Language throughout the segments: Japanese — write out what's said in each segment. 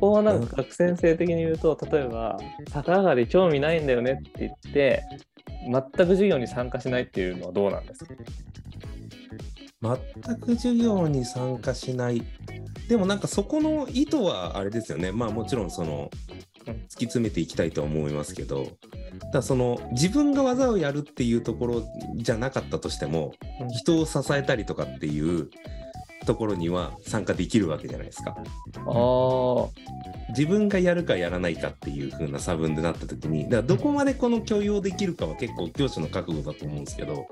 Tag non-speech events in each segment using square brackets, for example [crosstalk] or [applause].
こはなんか学先生的に言うと、例えば、逆上がり興味ないんだよねって言って、全く授業に参加しないっていうのはどうなんですか？全く授業に参加しない。でもなんかそこの意図はあれですよね。まあもちろんそのうん突き詰めていきたいとは思いますけど、ただその自分が技をやるっていうところじゃなかったとしても、うん人を支えたりとかっていうところには参加できるわけじゃないですか。ああ、自分がやるかやらないかっていう風な差分でなった時に、だからどこまでこの許容できるかは結構教師の覚悟だと思うんですけど、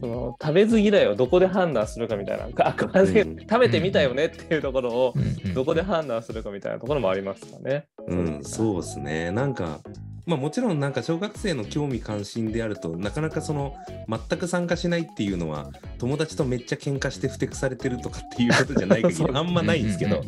その食べず嫌いをどこで判断するかみたいな、あくまでうん [laughs] 食べてみたよねっていうところをどこで判断するかみたいなところもありますかね。うん、そうですね。なんか、まあもちろんなんか小学生の興味関心であるとなかなかその全く参加しないっていうのは友達とめっちゃ喧嘩してふてくされてるとかっていうことじゃない限り [laughs] あんまないんですけど。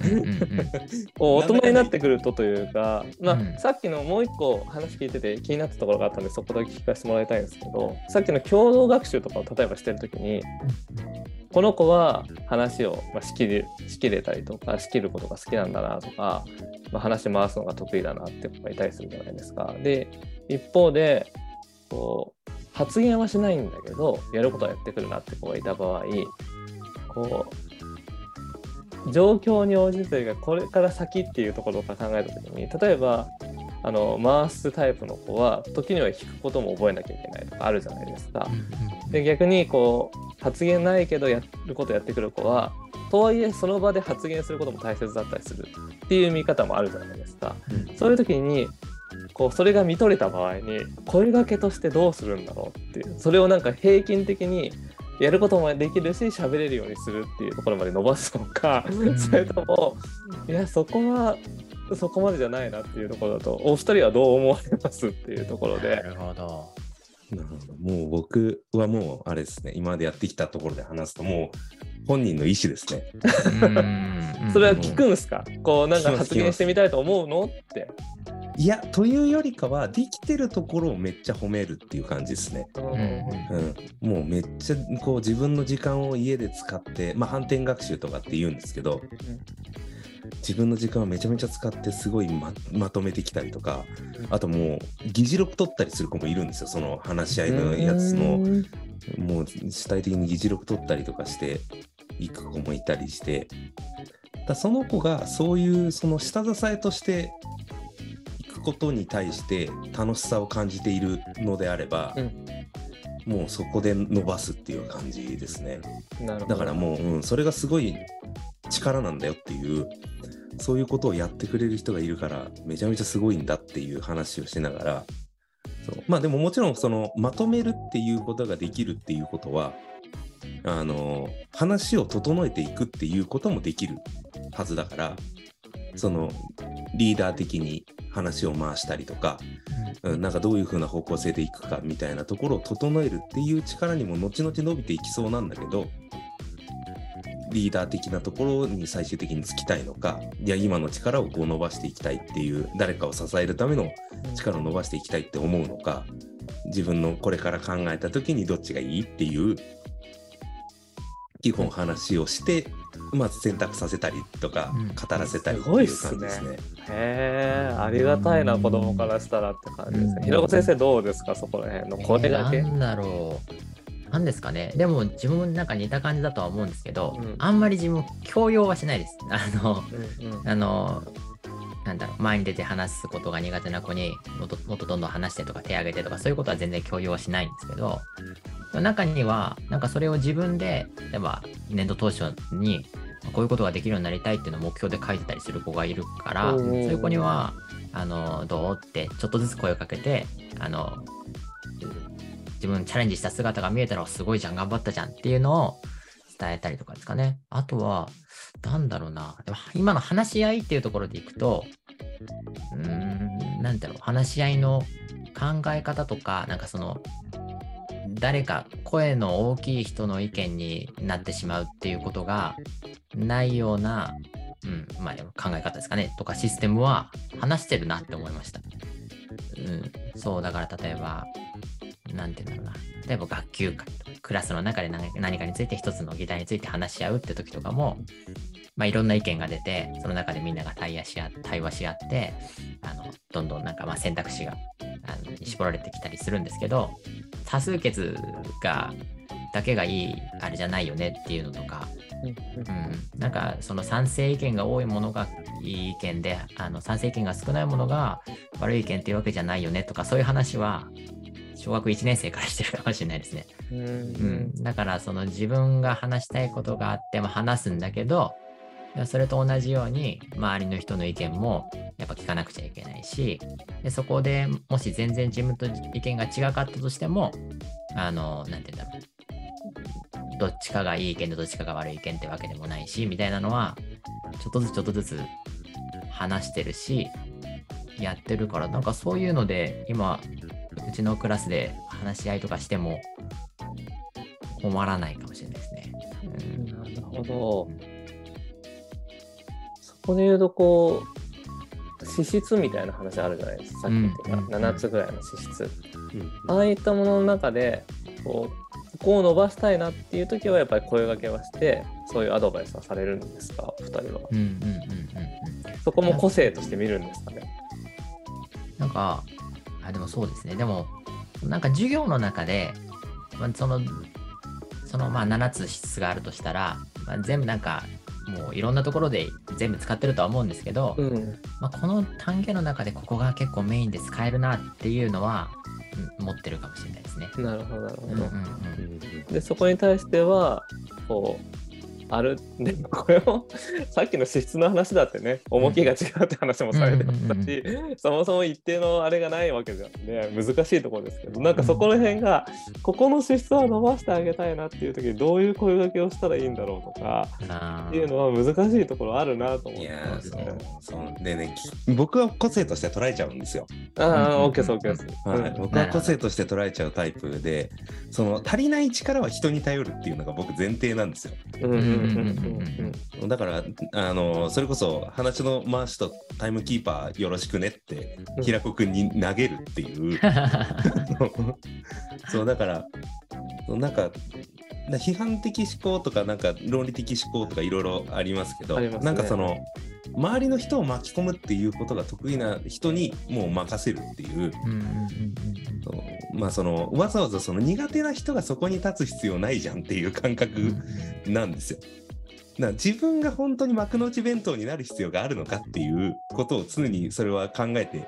大人になってくるとというか、まあうん。さっきのもう一個話聞いてて気になったところがあったんでそこだけ聞かせてもらいたいんですけどさっきの共同学習とかを例えばしてる時にこの子は話を、まあ、仕切る仕切れたりとか仕切ることが好きなんだなとか、まあ、話回すのが得意だなって子がいたりするじゃないですか。で一方でこう発言はしないんだけどやることはやってくるなって子がいた場合こう状況に応じてというかこれから先っていうところから考えた時に例えばあの回すタイプの子は時には引くことも覚えなきゃいけないとかあるじゃないですか。で逆にこう発言ないけどやることやってくる子はとはいえその場で発言することも大切だったりするっていう見方もあるじゃないですか。そういう時にこうそれが見とれた場合に声掛けとしてどうするんだろうっていうそれをなんか平均的にやることもできるし喋れるようにするっていうところまで伸ばすのか、ん [laughs] それともいやそこはそこまでじゃないなっていうところだとお二人はどう思われますっていうところなで。るほど。なるほどもう僕はもうあれですね今までやってきたところで話すともう本人の意思ですね。うん [laughs] それは聞くんですか？こうなんか発言してみたいと思うのって。いやというよりかはできてるところをめっちゃ褒めるっていう感じですね。うんうん、もうめっちゃこう自分の時間を家で使って、まあ、反転学習とかって言うんですけど、自分の時間をめちゃめちゃ使ってすごいままとめてきたりとか、あともう議事録取ったりする子もいるんですよその話し合いのやつの。うんもう主体的に議事録取ったりとかしていく子もいたりして。だその子がそういうその下支えとしていくことに対して楽しさを感じているのであれば、うん。もうそこで伸ばすっていう感じですね。だからもう、うん、それがすごい力なんだよっていうそういうことをやってくれる人がいるからめちゃめちゃすごいんだっていう話をしながらそう。まあでももちろんそのまとめるっていうことができるっていうことはあの話を整えていくっていうこともできるはずだからそのリーダー的に話を回したりとか、うん、なんかどういう風な方向性でいくかみたいなところを整えるっていう力にも後々伸びていきそうなんだけどリーダー的なところに最終的につきたいのかいや今の力をこう伸ばしていきたいっていう誰かを支えるための力を伸ばしていきたいって思うのか自分のこれから考えた時にどっちがいいっていう基本話をしてまず選択させたりとかうん語らせたりってすごいいうっすね感じですね。へえ、ありがたいな、子供からしたらって感じですね。うんひろこ先生、どうですか、そこら辺の声だけ。えーなんだろう。なんですかね。でも自分もなんか似た感じだとは思うんですけど、うんあんまり自分も強要はしないです。[laughs] あの、うんうんあの、なんだろう、前に出て話すことが苦手な子にもっともっとどんどん話してとか手挙げてとかそういうことは全然強要はしないんですけど、中には、なんかそれを自分で、例えば年度当初にこういうことができるようになりたいっていうのを目標で書いてたりする子がいるから、おそうーいう子には、あの、どうってちょっとずつ声をかけて、あの、自分チャレンジした姿が見えたらすごいじゃん、頑張ったじゃんっていうのを伝えたりとかですかね。あとは、なんだろうな。今の話し合いっていうところでいくと、うーん、なんだろう、話し合いの考え方とか、なんかその、誰か声の大きい人の意見になってしまうっていうことがないような、うん、まあ、考え方ですかね、とかシステムは話してるなって思いました。うん、そう、だから例えば、なんていうんだろうな。例えば学級会とか、クラスの中で何かについて一つの議題について話し合うって時とかも、まあ、いろんな意見が出て、その中でみんなが対話し合対話し合って、あのどんどんなんかまあ選択肢があの絞られてきたりするんですけど、多数決がだけがいいあれじゃないよねっていうのとか、うん、なんかその賛成意見が多いものがいい意見で、あの賛成意見が少ないものが悪い意見っていうわけじゃないよねとか、そういう話は小学1年生からしてるかもしれないですね。うん。うん、だからその自分が話したいことがあっても話すんだけどそれと同じように周りの人の意見もやっぱ聞かなくちゃいけないしでそこでもし全然自分と意見が違かったとしてもあのなんて言うんだろう。どっちかがいい意見でどっちかが悪い意見ってわけでもないしみたいなのはちょっとずつちょっとずつ話してるしやってるからなんかそういうので今うちのクラスで話し合いとかしても困らないかもしれないですね。うんなるほど。そこで言うと、こう、資質みたいな話あるじゃないですか。さっき言ってたうんうん7つぐらいの資質。うんああいったものの中で、こう、ここを伸ばしたいなっていう時は、やっぱり声掛けはして、そういうアドバイスはされるんですか、お二人は。うんうんうんうんうん。そこも個性として見るんですかね？なんか、あ、でもそうですね。でも、なんか授業の中で、まあ、その、そのまあ7つ質があるとしたら、まあ、全部なんか、もういろんなところで全部使ってるとは思うんですけど、うん。まあ、この単元の中でここが結構メインで使えるなっていうのは、うん持ってるかもしれないですね。なるほど、なるほど。うんうんうんうんで、そこに対しては、こう、ある、でもこれも、さっきの資質の話だってね、重きが違うって話もされてましたし、そもそも一定のあれがないわけじゃん。ね、難しいところですけど、なんかそこら辺が、ここの資質は伸ばしてあげたいなっていう時に、どういう声掛けをしたらいいんだろうとか、あっていうのは難しいところあるなと思っていやーそますね。う。そう。でねき僕は個性として捉えちゃうんですよ。ああ、OK です、OK です。僕は個性として捉えちゃうタイプでその足りない力は人に頼るっていうのが僕前提なんですよ。うんだからあのそれこそ話の回しとタイムキーパーよろしくねってうん平子くんに投げるっていう。そうだからなんかな批判的思考とかなんか論理的思考とかいろいろありますけどね。なんかその周りの人を巻き込むっていうことが得意な人にもう任せるっていう。まあそのわざわざその苦手な人がそこに立つ必要ないじゃんっていう感うん覚なんですよ。だから自分が本当に幕の内弁当になる必要があるのかっていうことを常にそれは考えて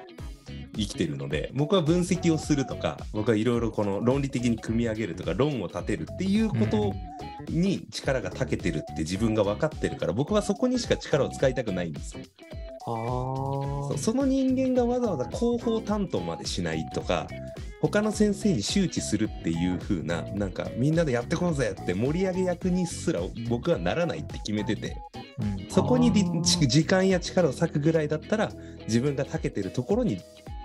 生きてるので僕は分析をするとか僕はいろいろこの論理的に組み上げるとか論を立てるっていうことに力が長けてるって自分が分かってるから僕はそこにしか力を使いたくないんですよ。あその人間がわざわざ広報担当までしないとか他の先生に周知するっていう風ななんかみんなでやってこうぜって盛り上げ役にすら僕はならないって決めてて。うん。そこに時間や力を割くぐらいだったら自分が長けてるところに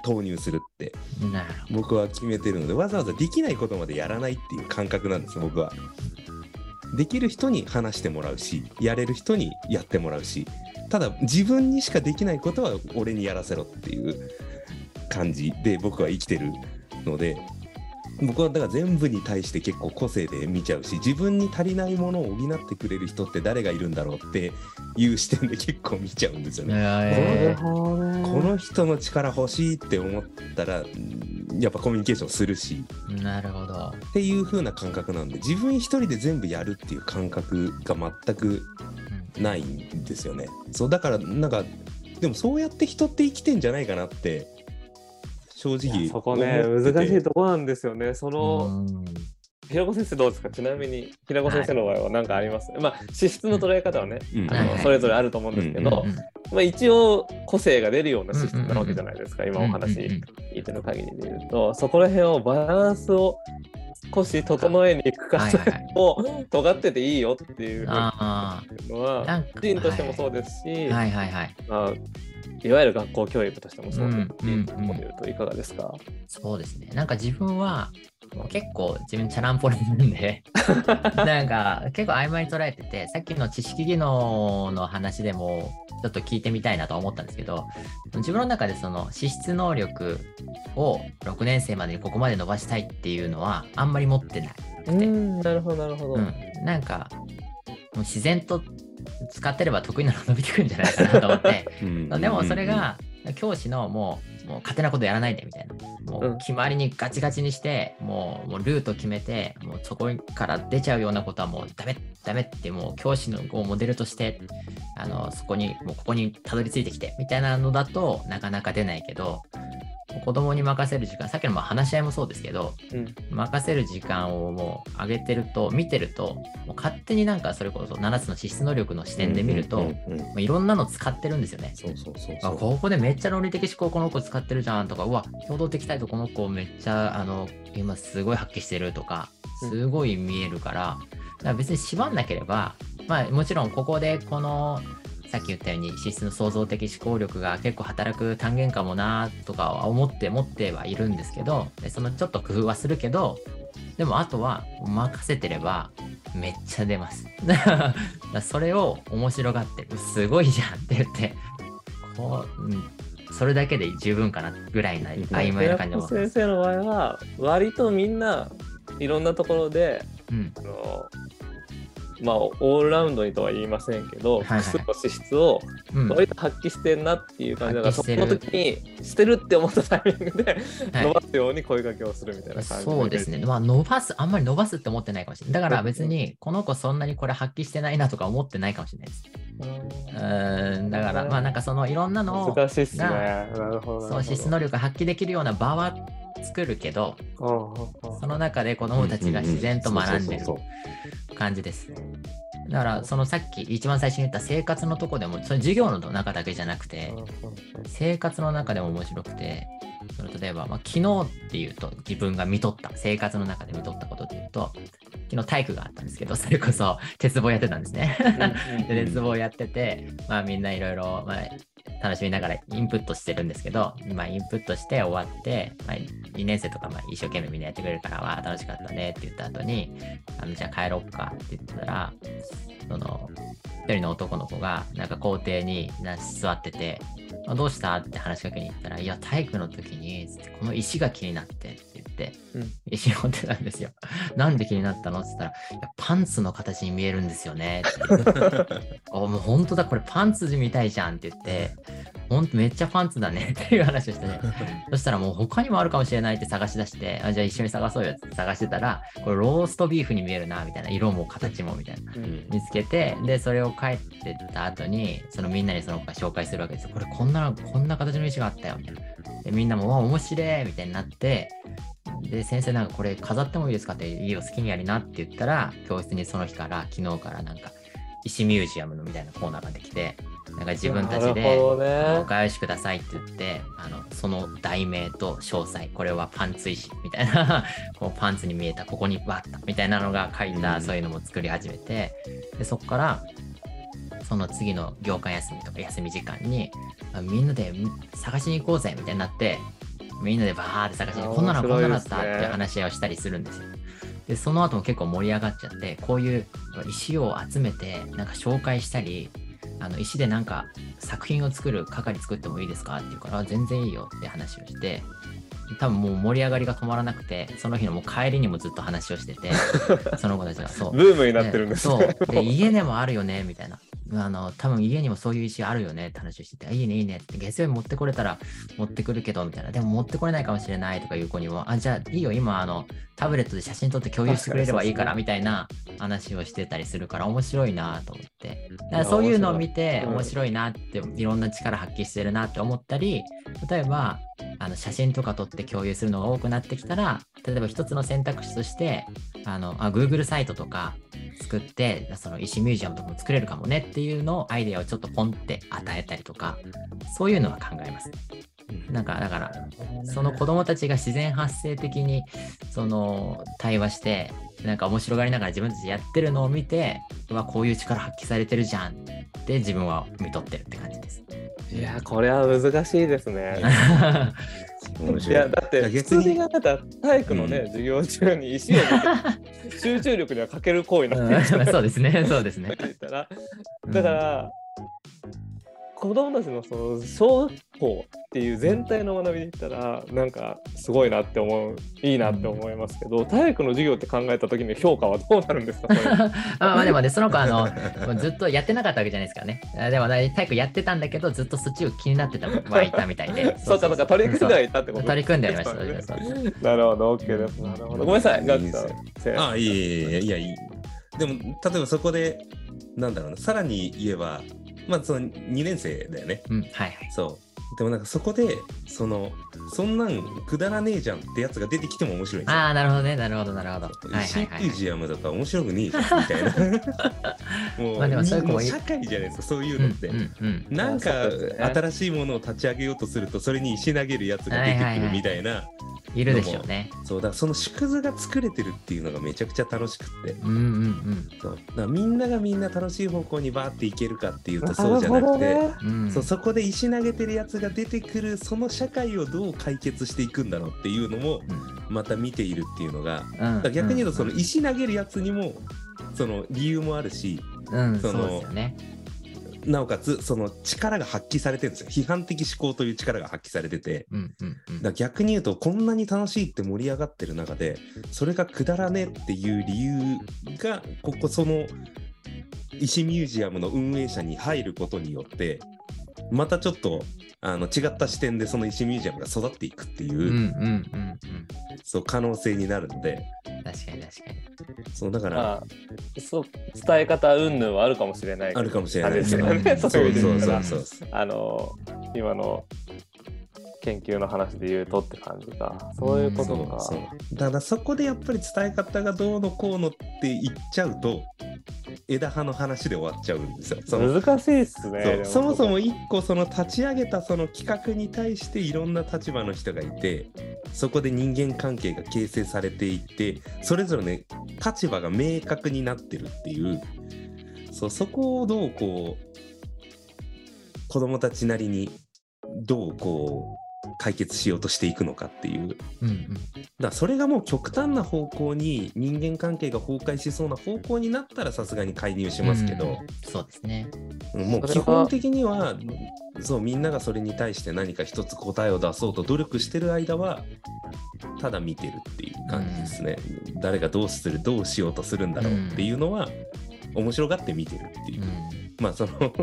投入するって僕は決めてるのでわざわざできないことまでやらないっていう感覚なんです僕は。できる人に話してもらうしやれる人にやってもらうしただ自分にしかできないことは俺にやらせろっていう感じで僕は生きてるので僕はだから全部に対して結構個性で見ちゃうし自分に足りないものを補ってくれる人って誰がいるんだろうっていう視点で結構見ちゃうんですよど。ね。えあ。ほどねこの人の力欲しいって思ったらうんやっぱコミュニケーションするしーなるほど。っていう風な感覚なんで自分一人で全部やるっていう感覚が全くないんですよね。そうだからなんかでもそうやって人って生きてんじゃないかなって正い直やそこね難しいとこなんですよね。その、うん。平子先生どうですか？ちなみに平子先生の場合は何かあります、まあ資質の捉え方はね、うん。あのはいそれぞれあると思うんですけど、まあ、一応個性が出るような資質なわけじゃないですか、今お話うんうんうん聞いてる限りで言うとそこら辺をバランスを少し整えに行くかはいはいはい。を尖ってていいよっていうのあは個人としてもそうですし、はい。はいはい。まあ、いわゆる学校教育としてもそうですし、うんうんうんいかがですか、そうですね。なんか自分は、もう結構自分チャランポランなんで、[laughs] なんか結構曖昧に捉えてて、さっきの知識技能の話でもちょっと聞いてみたいなと思ったんですけど、自分の中でその資質能力を6年生までにここまで伸ばしたいっていうのはあんまり持ってない。うんなるほどなるほど、うん、なんかもう自然と使ってれば得意なの伸びてくるんじゃないかなと思って、[laughs] うん。でもそれが教師のもうもう勝手なことやらないでみたいな。もううん決まりにガチガチにして、もうもうルート決めてもうそこから出ちゃうようなことはもうダメダメってもう教師のをモデルとしてあのそこにもうここにたどり着いてきてみたいなのだとなかなか出ないけど子供に任せる時間さっきのまあ話し合いもそうですけどうん。任せる時間をもう上げてると見てるともう勝手になんかそれこそ7つの資質能力の視点で見ると、いろんなの使ってるんですよね。ここでめっちゃ論理的思考この子使ってるじゃんとかうわ共同的態度この子めっちゃあの今すごい発揮してるとかすごい見えるから,、だから別に縛んなければまあもちろんここでこのさっき言ったように資質の創造的思考力が結構働く単元かもなとかは思って持ってはいるんですけどでそのちょっと工夫はするけどでもあとは任せてればめっちゃ出ます。[laughs] それを面白がってすごいじゃんって言ってこう、うん、それだけで十分かなぐらいな曖昧な感じ先生の場合は割とみんないろんなところでうんあのまあオールラウンドにとは言いませんけど、はいはい複数の資質をうん割と発揮してんなっていう感じだから、そこ発揮してるの時にしてるって思ったタイミングではい伸ばすように声掛けをするみたいな感じそうですね。まあ、伸ばす、あんまり伸ばすって思ってないかもしれない。だから別に、この子そんなにこれ発揮してないなとか思ってないかもしれないです。うーん、だから、まあなんかそのいろんなのを、難しいっすね。がなるほど。その資質能力が発揮できるような場は作るけど、その中で子供たちが自然と学んでる感じです。だから、そのさっき一番最初に言った生活のとこでも、それ授業の中だけじゃなくて、生活の中でも面白くて、その例えば、まあ、昨日っていうと自分が見とった生活の中で見とったことで言うと昨日体育があったんですけどそれこそ鉄棒やってたんですね。[laughs] で鉄棒やってて、まあ、みんないろいろまあ楽しみながらインプットしてるんですけど、今、インプットして終わって、まあ、2年生とかまあ一生懸命みんなやってくれるからわあ楽しかったねって言った後にあのじゃあ帰ろっかって言ったらその一人の男の子がなんか校庭に座っててあどうした？って話しかけに行ったら、いや、体育の時に、つってこの石が気になってって言って、うん石持ってたんですよ。[laughs] なんで気になったの？って言ったら、いやパンツの形に見えるんですよねって。[laughs] あ、もう本当だ、これパンツみたいじゃんって言って、ほんとめっちゃパンツだね [laughs] っていう話をしてね。そしたらもう他にもあるかもしれないって探し出して、あじゃあ一緒に探そうよって探してたら、これローストビーフに見えるな、みたいな。色も形もみたいな。うん見つけて、で、それを帰ってった後に、そのみんなにその紹介するわけですよ。これこんな、こんな形の石があったよ、みたいな。で、みんなも、わ、面白いみたいになって、で、先生なんかこれ飾ってもいいですかって、いいよ、好きにやりなって言ったら、教室にその日から、昨日からなんか、石ミュージアムのみたいなコーナーができて、なんか自分たちなで。お返しくださいって言って、あのその題名と詳細、これはパンツ石みたいな、[laughs] こうパンツに見えた、ここにわったみたいなのが書いた、うんそういうのも作り始めて、でそこから、その次の業間休みとか休み時間に、あみんなで探しに行こうぜみたいになって、みんなでバーって探しに、あこんなのこんなのあったっていう話し合いをしたりするんですよ。で、その後も結構盛り上がっちゃって、こういう石を集めて、なんか紹介したり、あの石でなんか作品を作る係作ってもいいですかって言うから、あ全然いいよって話をして、多分もう盛り上がりが止まらなくて、その日のもう帰りにもずっと話をしてて、[laughs] その子たちがそう。ブームになってるんですね。そう。で、家でもあるよね、みたいな。あの、多分家にもそういう石あるよねって話をしてて、あいいね、いいねって、月曜日持ってこれたら持ってくるけど、みたいな。でも持ってこれないかもしれないとかいう子にも、あ、じゃあいいよ、今、あの、タブレットで写真撮って共有してくれればいいから、みたいな話をしてたりするから、面白いなと思って。だからそういうのを見て、うん面白いなって、いろんな力発揮してるなって思ったり、例えば、あの写真とか撮って共有するのが多くなってきたら、例えば一つの選択肢として、あのあ Google サイトとか作って、その石ミュージアムとかも作れるかもねっていうのをアイデアをちょっとポンって与えたりとか、そういうのは考えます。なんかだから、その子供たちが自然発生的にその対話して、なんか面白がりながら自分たちでやってるのを見て、うわ、こういう力発揮されてるじゃんって自分は見とってるって感じです。いや、これは難しいですね。[laughs] いい。や、だって、普通に考えたら体育のね、うん。授業中に石を [laughs] 集中力には欠ける行為なうん。そうですね、そうですね。[laughs] 言ったら、だから、子供たちのその小学こうっていう全体の学びで言ったらなんかすごいなって思ういいなって思いますけど体育の授業って考えた時に評価はどうなるんですか [laughs] まあまあでもね、その子あの、ずっとやってなかったわけじゃないですからね。あでもね体育やってたんだけど、ずっとそっちを気になってた子はいたみたいで。[laughs] そうかそうか取り組んではいたってこと？取り組んではいました。なるほど OK ですなるほどごめんなさいガクさんせああ、いえいえいえいや、いい。でも、例えばそこで、なんだろうな、さらに言えば、まあ、その2年生だよね。うん、はいはい。そう。でもなんかそこで、その、そんなんくだらねえじゃんってやつが出てきても面白いんですよ。ああ、なるほどね、なるほど、なるほど。ミュー。ジアムだから面白くねえじゃんみたいな。[laughs] もうまあでもそういう子社会じゃないですか、そういううんのって。うんうんなんかそうですね新しいものを立ち上げようとするとそれに石投げるやつが出てくるみたいな、いるでしょうね。そうだからその縮図が作れてるっていうのがめちゃくちゃ楽しくってうんうんうん。そうだみんながみんな楽しい方向にバーっていけるかっていうとなそうじゃなくて、そうそこで石投げてるやつが出てくるその社会をどう解決していくんだろうっていうのもまた見ているっていうのがうん。逆に言うとその石投げるやつにもその理由もあるしうん、そのそうですよね。なおかつその力が発揮されてるんですよ。批判的思考という力が発揮されてて。うんうんうん。だから逆に言うとこんなに楽しいって盛り上がってる中でそれがくだらねっていう理由がここその石ミュージアムの運営者に入ることによってまたちょっとあの違った視点でその石ミュージアムが育っていくっていう,、うんうんうんうん。そう可能性になるので。確かに確かに。そうだからまあそう伝え方云々はあるかもしれない。あるかもしれないですよね。そそう [laughs] ういう意味では。そうそうそうあの今の研究の話で言うとって感じか。そういうことか。そうそう。だからそこでやっぱり伝え方がどうのこうのって言っちゃうと枝葉の話で終わっちゃうんですよ。難しいっすね。そもそも一個その立ち上げたその企画に対していろんな立場の人がいてそこで人間関係が形成されていってそれぞれね立場が明確になってるっていう。そうそこをどうこう子供たちなりにどうこう解決しようとしていくのかっていう。うんうん。だそれがもう極端な方向に人間関係が崩壊しそうな方向になったらさすがに介入しますけど、うんそうですね。もう基本的にはそうみんながそれに対して何か一つ答えを出そうと努力してる間はただ見てるっていう感じですね、誰がどうするどうしようとするんだろうっていうのは面白がって見てるっていう。う、ん。まあその [laughs] 不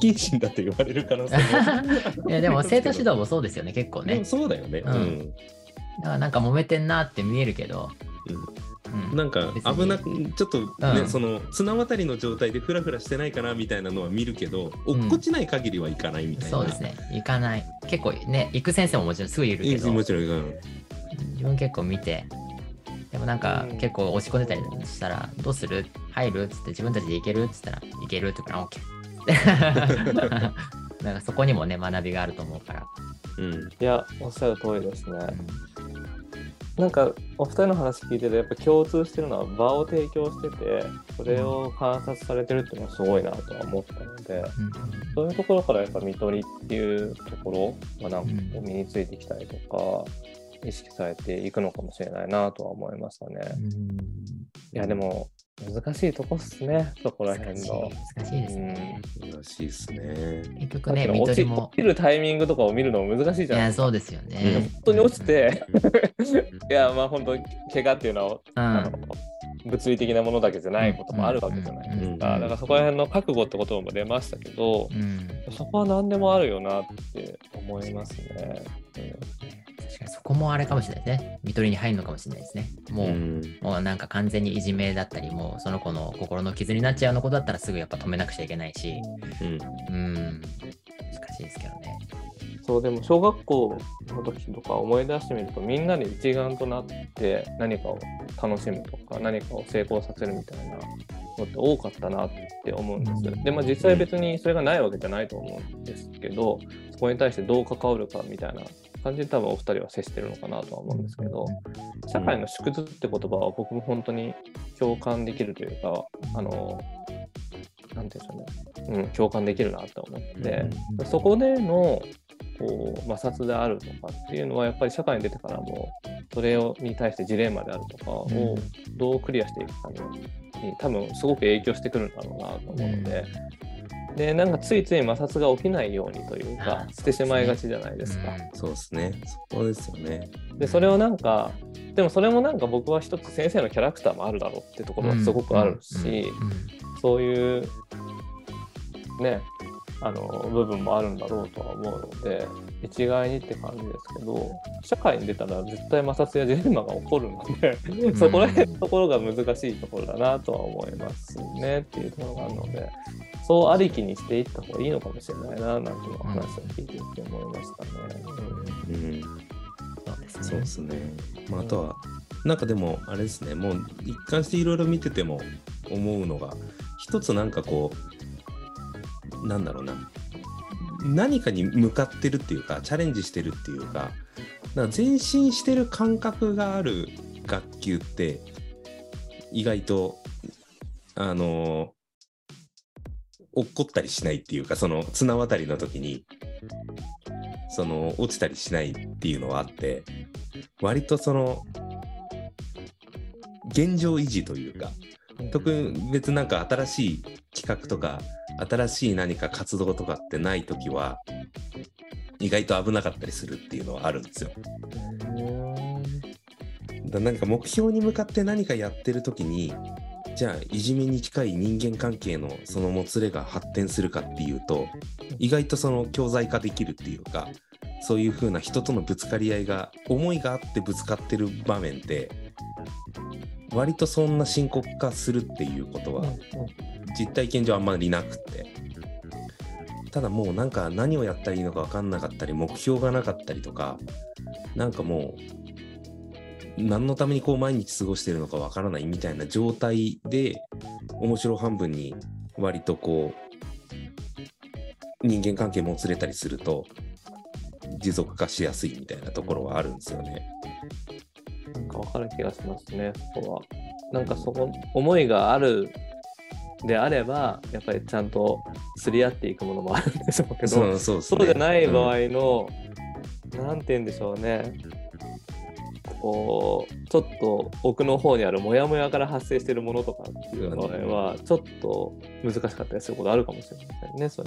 謹慎だと言われる可能性も。[laughs] いやでも生徒指導もそうですよね、結構ね。そうだよね、うん。うん。だからなんか揉めてんなって見えるけど、うん。なんか危なくちょっとね、うん。その綱渡りの状態でフラフラしてないかなみたいなのは見るけど落っこちない限りはいかないみたいな、そうですね、行かない。結構ね、行く先生ももちろんすぐいるけど、もちろん。自分結構見て、でもなんかうん。結構落ち込んでたりしたら、どうする？入る？っつって自分たちで行ける？っつったら、行けるってから、OK。[laughs] なんかそこにもね、学びがあると思うから。うん。いやおっしゃる通りですね。なんかお二人の話聞いててやっぱ共通してるのは場を提供しててそれを観察されてるっていうのはすごいなとは思ったのでうん。そういうところからやっぱ見取りっていうところがなんか身についてきたりとか、意識されていくのかもしれないなとは思いましたね。いやでも難しいとこっすねそこら辺の。難しいですね。らしいですね。結局ね、落ち見取りも落。ちるタイミングとかを見るのも難しいいや、じゃないですか。そうですよ本ね。当に落ちて [laughs] いやまあ本当怪我っていうのは、うんあの物理的なものだけじゃないこともあるわけじゃないですか。うんだからそこら辺の覚悟ってことも出ましたけど、うん。そこは何でもあるよなって思いますね。そこもあれかもしれないですね。見取りに入るのかもしれないですね。もう、うんもうなんか完全にいじめだったり、もうその子の心の傷になっちゃうようなことだったらすぐやっぱ止めなくちゃいけないし、うんうん、難しいですけどね。そうでも小学校の時とか思い出してみるとみんなで一丸となって何かを楽しむとか何かを成功させるみたいなのって多かったなって思うんです。でまあ実際別にそれがないわけじゃないと思うんですけどそこに対してどう関わるかみたいな感じで多分お二人は接してるのかなとは思うんですけど社会の縮図って言葉は僕も本当に共感できるというかあのなんていうんでしょうね、うん、共感できるなと思って。そこでのこう摩擦であるとかっていうのはやっぱり社会に出てからもそれをに対してジレンマであるとかをどうクリアしていくかに多分すごく影響してくるんだろうなと思うのででなんかついつい摩擦が起きないようにというかしてしまいがちじゃないですか。そうですね。そこですよね。でそれをなんかでもそれもなんか僕は一つ先生のキャラクターもあるだろうってところはすごくあるし、そういうねあの部分もあるんだろうとは思うので一概にって感じですけど社会に出たら絶対摩擦やジレンマが起こるので、そこら辺のところが難しいところだなとは思いますねっていうところがあるのでそうありきにしていった方がいいのかもしれないななんていう話を聞いていて思いましたね。うん。そうですね。そうですね。まあ、あとは、なんかでも、あれですね、もう一貫していろいろ見てても思うのが、一つなんかこう、なんだろうな、何かに向かってるっていうか、チャレンジしてるっていうか、か前進してる感覚がある学級って、意外と、あの落っこったりしないっていうか、その綱渡りの時に、その落ちたりしないっていうのはあって、割とその現状維持というか特別なんか新しい企画とか新しい何か活動とかってない時は意外と危なかったりするっていうのはあるんですよ。だ何か目標に向かって何かやってる時にじゃあいじめに近い人間関係のそのもつれが発展するかっていうと意外とその教材化できるっていうかそういう風な人とのぶつかり合いが思いがあってぶつかってる場面って割とそんな深刻化するっていうことは実体験上あんまりなくてただもうなんか何をやったらいいのか分かんなかったり目標がなかったりとかなんかもう何のためにこう毎日過ごしてるのか分からないみたいな状態で面白半分に割とこう人間関係もつれたりすると持続化しやすいみたいなところはあるんですよね。なんか分かる気がしますね、そこは。なんかそこ、思いがあるであれば、やっぱりちゃんとすり合っていくものもあるんでしょうけど、そうそうね。そうじゃない場合の、なんて言うんでしょうね、こう、ちょっと奥の方にあるモヤモヤから発生しているものとかっていう場合は、ちょっと難しかったりすることあるかもしれませんね、そう。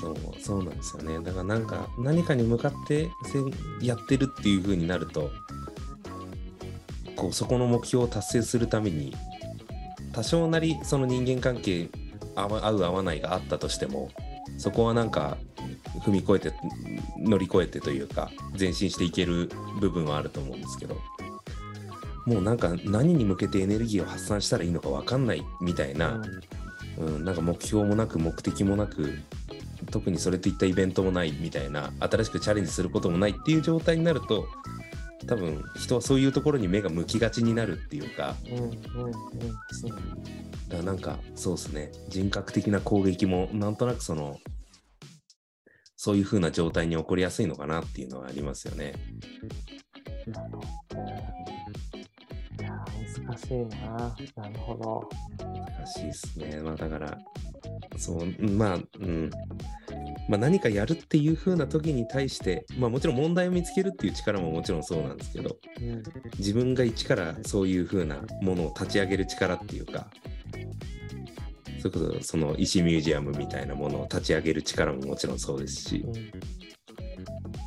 そうそうなんですよね。だからなんか何かに向かってやってるっていう風になるとこうそこの目標を達成するために多少なりその人間関係合う合わないがあったとしてもそこはなんか踏み越えて乗り越えてというか前進していける部分はあると思うんですけどもうなんか何に向けてエネルギーを発散したらいいのか分かんないみたいな、うん、なんか目標もなく目的もなく特にそれといったイベントもないみたいな新しくチャレンジすることもないっていう状態になると多分人はそういうところに目が向きがちになるっていうかうんうんうんうんだなんかそうですね人格的な攻撃もなんとなくそのそういう風な状態に起こりやすいのかなっていうのはありますよね。なるほどね。いやー、難しいな。なるほど。難しいですね。まあだから、そう、まあ、うん。まあ何かやるっていう風な時に対して、まあもちろん問題を見つけるっていう力ももちろんそうなんですけど、うん自分が一からそういう風なものを立ち上げる力っていうか、それこそその石ミュージアムみたいなものを立ち上げる力ももちろんそうですし、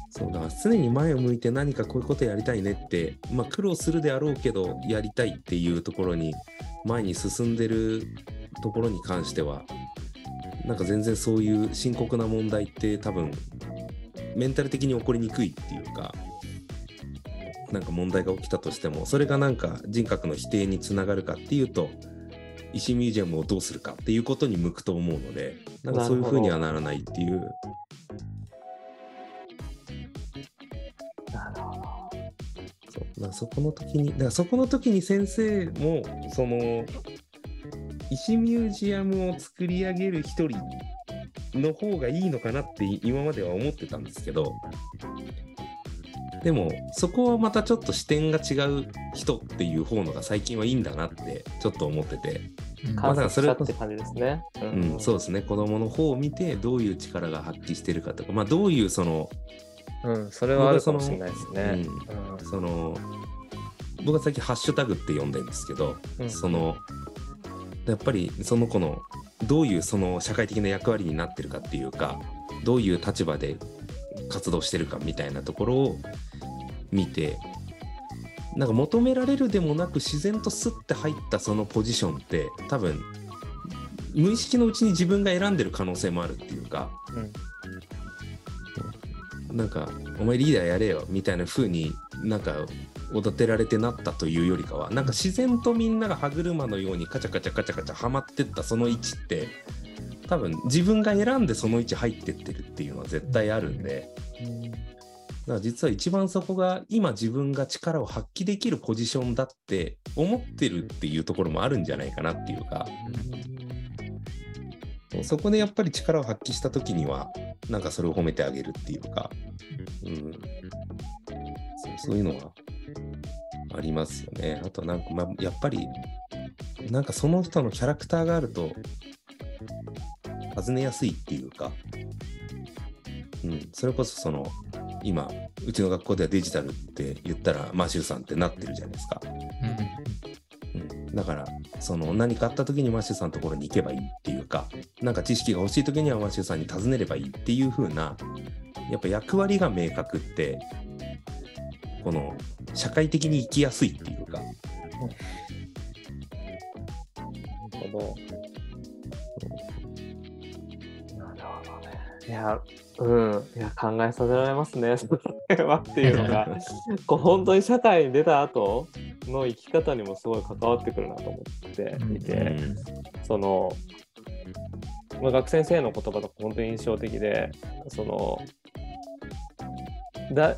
そうだ常に前を向いて何かこういうことやりたいねって、まあ、苦労するであろうけどやりたいっていうところに前に進んでるところに関してはなんか全然そういう深刻な問題って多分メンタル的に起こりにくいっていうかなんか問題が起きたとしてもそれがなんか人格の否定につながるかっていうと石ミュージアムをどうするかっていうことに向くと思うのでなんかそういうふうにはならないっていうなるほど。そうそこの時にだからそこの時に先生もその石ミュージアムを作り上げる一人の方がいいのかなって今までは思ってたんですけどでもそこはまたちょっと視点が違う人っていう方のが最近はいいんだなってちょっと思ってて、うん。まあだからそれこそたって感じですね。ううんそうですね。子供の方を見てどういう力が発揮してるかとか、まあ、どういうそのうん、それはあるかもしれないですね。うんその僕は最近ハッシュタグって呼んでるんですけど、うん。そのやっぱりその子のどういうその社会的な役割になってるかっていうかどういう立場で活動してるかみたいなところを見てなんか求められるでもなく自然とスッて入ったそのポジションって多分無意識のうちに自分が選んでる可能性もあるっていうかなんかお前リーダーやれよみたいな風になんかおだてられてなったというよりかはなんか自然とみんなが歯車のようにカチャカチャカチャカチャはまってったその位置って多分自分が選んでその位置入ってってるっていうのは絶対あるんで。だから実は一番そこが今自分が力を発揮できるポジションだって思ってるっていうところもあるんじゃないかなっていうか。そこでやっぱり力を発揮した時にはなんかそれを褒めてあげるっていうか、うん、そうそういうのはありますよね。あとなんか、まあ、やっぱりなんかその人のキャラクターがあると尋ねやすいっていうか、うん、それこそその今うちの学校ではデジタルって言ったらマシューさんってなってるじゃないですか。うん、だからその何かあった時にマシューさんのところに行けばいいっていうかなんか知識が欲しい時にはマシューさんに尋ねればいいっていう風なやっぱ役割が明確ってこの社会的に生きやすいっていうか。なるほど。なるほどね。いや、うん。いや、考えさせられますね。[laughs] それはっていうのが、[laughs] こう本当に社会に出た後の生き方にもすごい関わってくるなと思っていて、その、まあ、学先生の言葉とか本当に印象的で、その、だ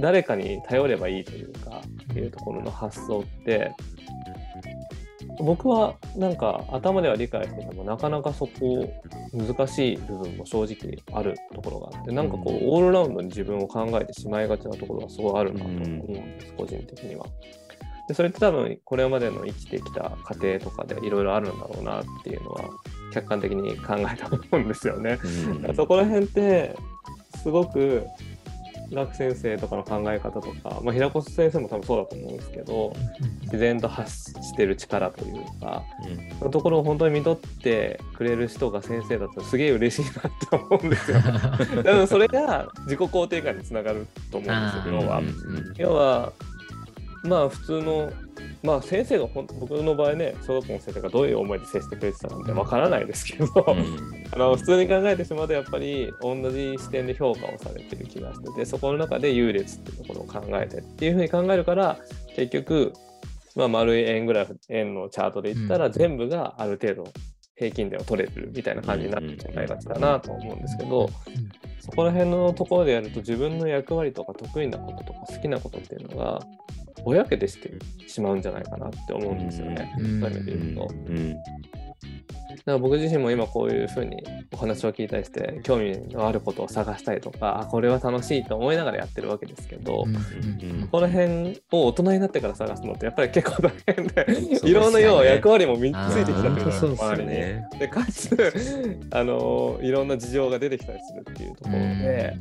誰かに頼ればいいというか、っていうところの発想って、僕はなんか頭では理解しててもなかなかそこ難しい部分も正直あるところがあってなんかこうオールラウンドに自分を考えてしまいがちなところがすごいあるなと思うんです、個人的には。でそれって多分これまでの生きてきた過程とかでいろいろあるんだろうなっていうのは客観的に考えたと思うんですよね。うんそこら辺ってすごく学先生とかの考え方とか、まあ、平子先生も多分そうだと思うんですけど自然と発してる力というかそのところを本当に見とってくれる人が先生だとすげえ嬉しいなって思うんですよ。[laughs] 多分それが自己肯定感につながると思うんですよ要は。要はまあ普通のまあ先生がほん僕の場合ね小学校の先生がどういう思いで接してくれてたなんてわからないですけど、あの普通に考えてしまうとやっぱり同じ視点で評価をされてる気がしててそこの中で優劣っていうところを考えてっていうふうに考えるから結局、まあ、丸い円グラフ円のチャートで言ったらうん。全部がある程度平均点を取れるみたいな感じになってしまいがちだなと思うんですけど、そこら辺のところでやると自分の役割とか得意なこととか好きなことっていうのがぼやけてしてしまうんじゃないかなって思うんですよね。うんそういう意味で言うと。うんだから僕自身も今こういうふうにお話を聞いたりして興味のあることを探したりとかあこれは楽しいと思いながらやってるわけですけど、うんうんこの辺を大人になってから探すのってやっぱり結構大変でいろんな要は役割も身についてきちゃってるそうですよ周りに。ね。でかつ [laughs] あのいろんな事情が出てきたりするっていうところで、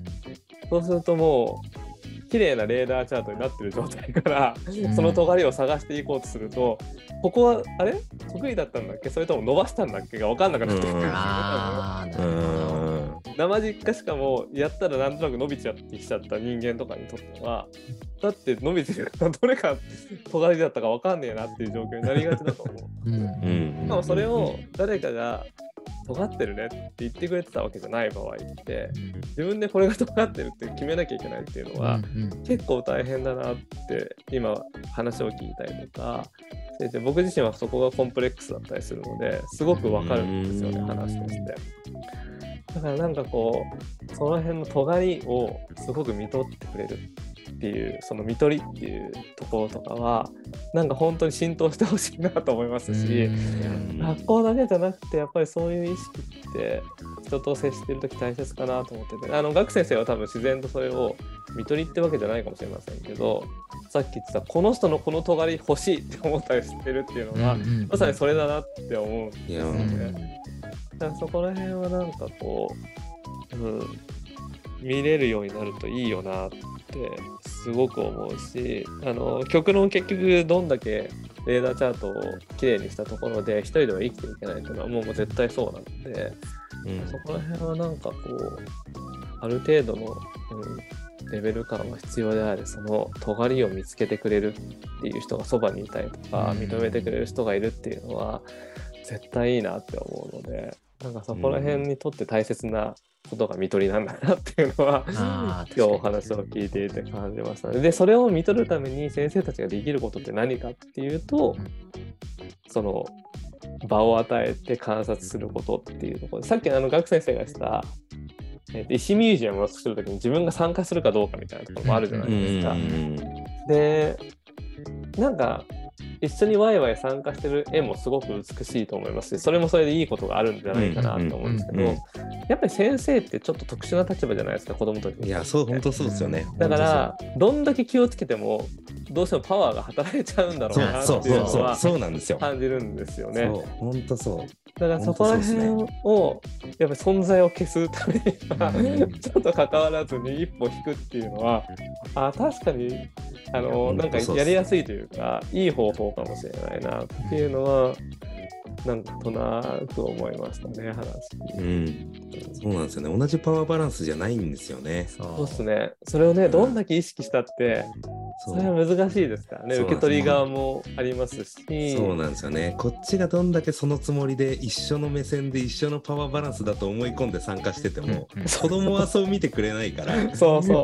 そうするともう綺麗なレーダーチャートになってる状態から、ん。その尖りを探していこうとするとここはあれ？得意だったんだっけ？それとも伸ばしたんだっけ？が分かんなくなってくる。ん。ですよね。生実家しかもやったらなんとなく伸びちゃってきちゃった人間とかにとってはだって伸びてるのどれか尖りだったか分かんねえなっていう状況になりがちだと思う。うんうんしかもそれを誰かが尖ってるねって言ってくれてたわけじゃない場合って自分でこれが尖ってるって決めなきゃいけないっていうのは、結構大変だなって今話を聞いたりとか僕自身はそこがコンプレックスだったりするのですごくわかるんですよねうん話として。だからなんかこうその辺の尖りをすごく見とってくれる。っていうその見取りっていうところとかはなんか本当に浸透してほしいなと思いますし。うん学校だけじゃなくてやっぱりそういう意識って人と接してる時大切かなと思っててあの学先生は多分自然とそれを見取りってわけじゃないかもしれませんけどさっき言ってたこの人のこの尖り欲しいって思ったりしてるっていうのが、まさにそれだなって思うんですようんね。だからそこら辺はなんかこう、うん、見れるようになるといいよなってすごく思うしあの極論結局どんだけレーダーチャートをきれいにしたところで一人では生きていけないというのはもうもう絶対そうなので、うん。そこら辺はなんかこうある程度の、うん、レベル感は必要でありその尖りを見つけてくれるっていう人がそばにいたりとかうん。認めてくれる人がいるっていうのは絶対いいなって思うのでなんかそこら辺にとって大切なことが見取りなんだなっていうのは今日お話を聞いていて感じましたね。でそれを見取るために先生たちができることって何かっていうと、うんその場を与えて観察することっていうところでさっきあの学先生がした、えーと石ミュージアムを作るときに自分が参加するかどうかみたいなところもあるじゃないですか。でなんか一緒にワイワイ参加してる絵もすごく美しいと思いますしそれもそれでいいことがあるんじゃないかなと思うんですけどやっぱり先生ってちょっと特殊な立場じゃないですか子供たちにいや、そう、本当そうですよね。だからどんだけ気をつけてもどうしてもパワーが働いちゃうんだろうなそうっていうのそうそうそう、はそうなんですよ。感じるんですよね。本当そう。だからそこら辺をやっぱり存在を消すためには [laughs] ちょっと関わらずに一歩引くっていうのはあ確かにあのなんかやりやすいというかいい方法かもしれないなっていうのはなんとなく思いましたね話。うん。そうなんですよね。同じパワーバランスじゃないんですよね。そうそうっすね。それをねどんだけ意識したってそそれは難しいですからね。受け取り側もありますし。そうなんですよね。こっちがどんだけそのつもりで一緒の目線で一緒のパワーバランスだと思い込んで参加してても、うんうん。子供はそう見てくれないから。そうそう。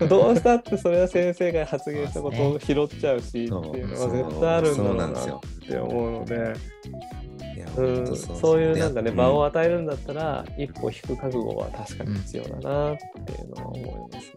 うん。どうしたってそれは先生が発言したことを拾っちゃうしっていうのは絶対あるんだろうなって思うので、うん、そういうなんかね、場をあ与えるんだったら一歩引く覚悟は確かに必要だなっていうのは思います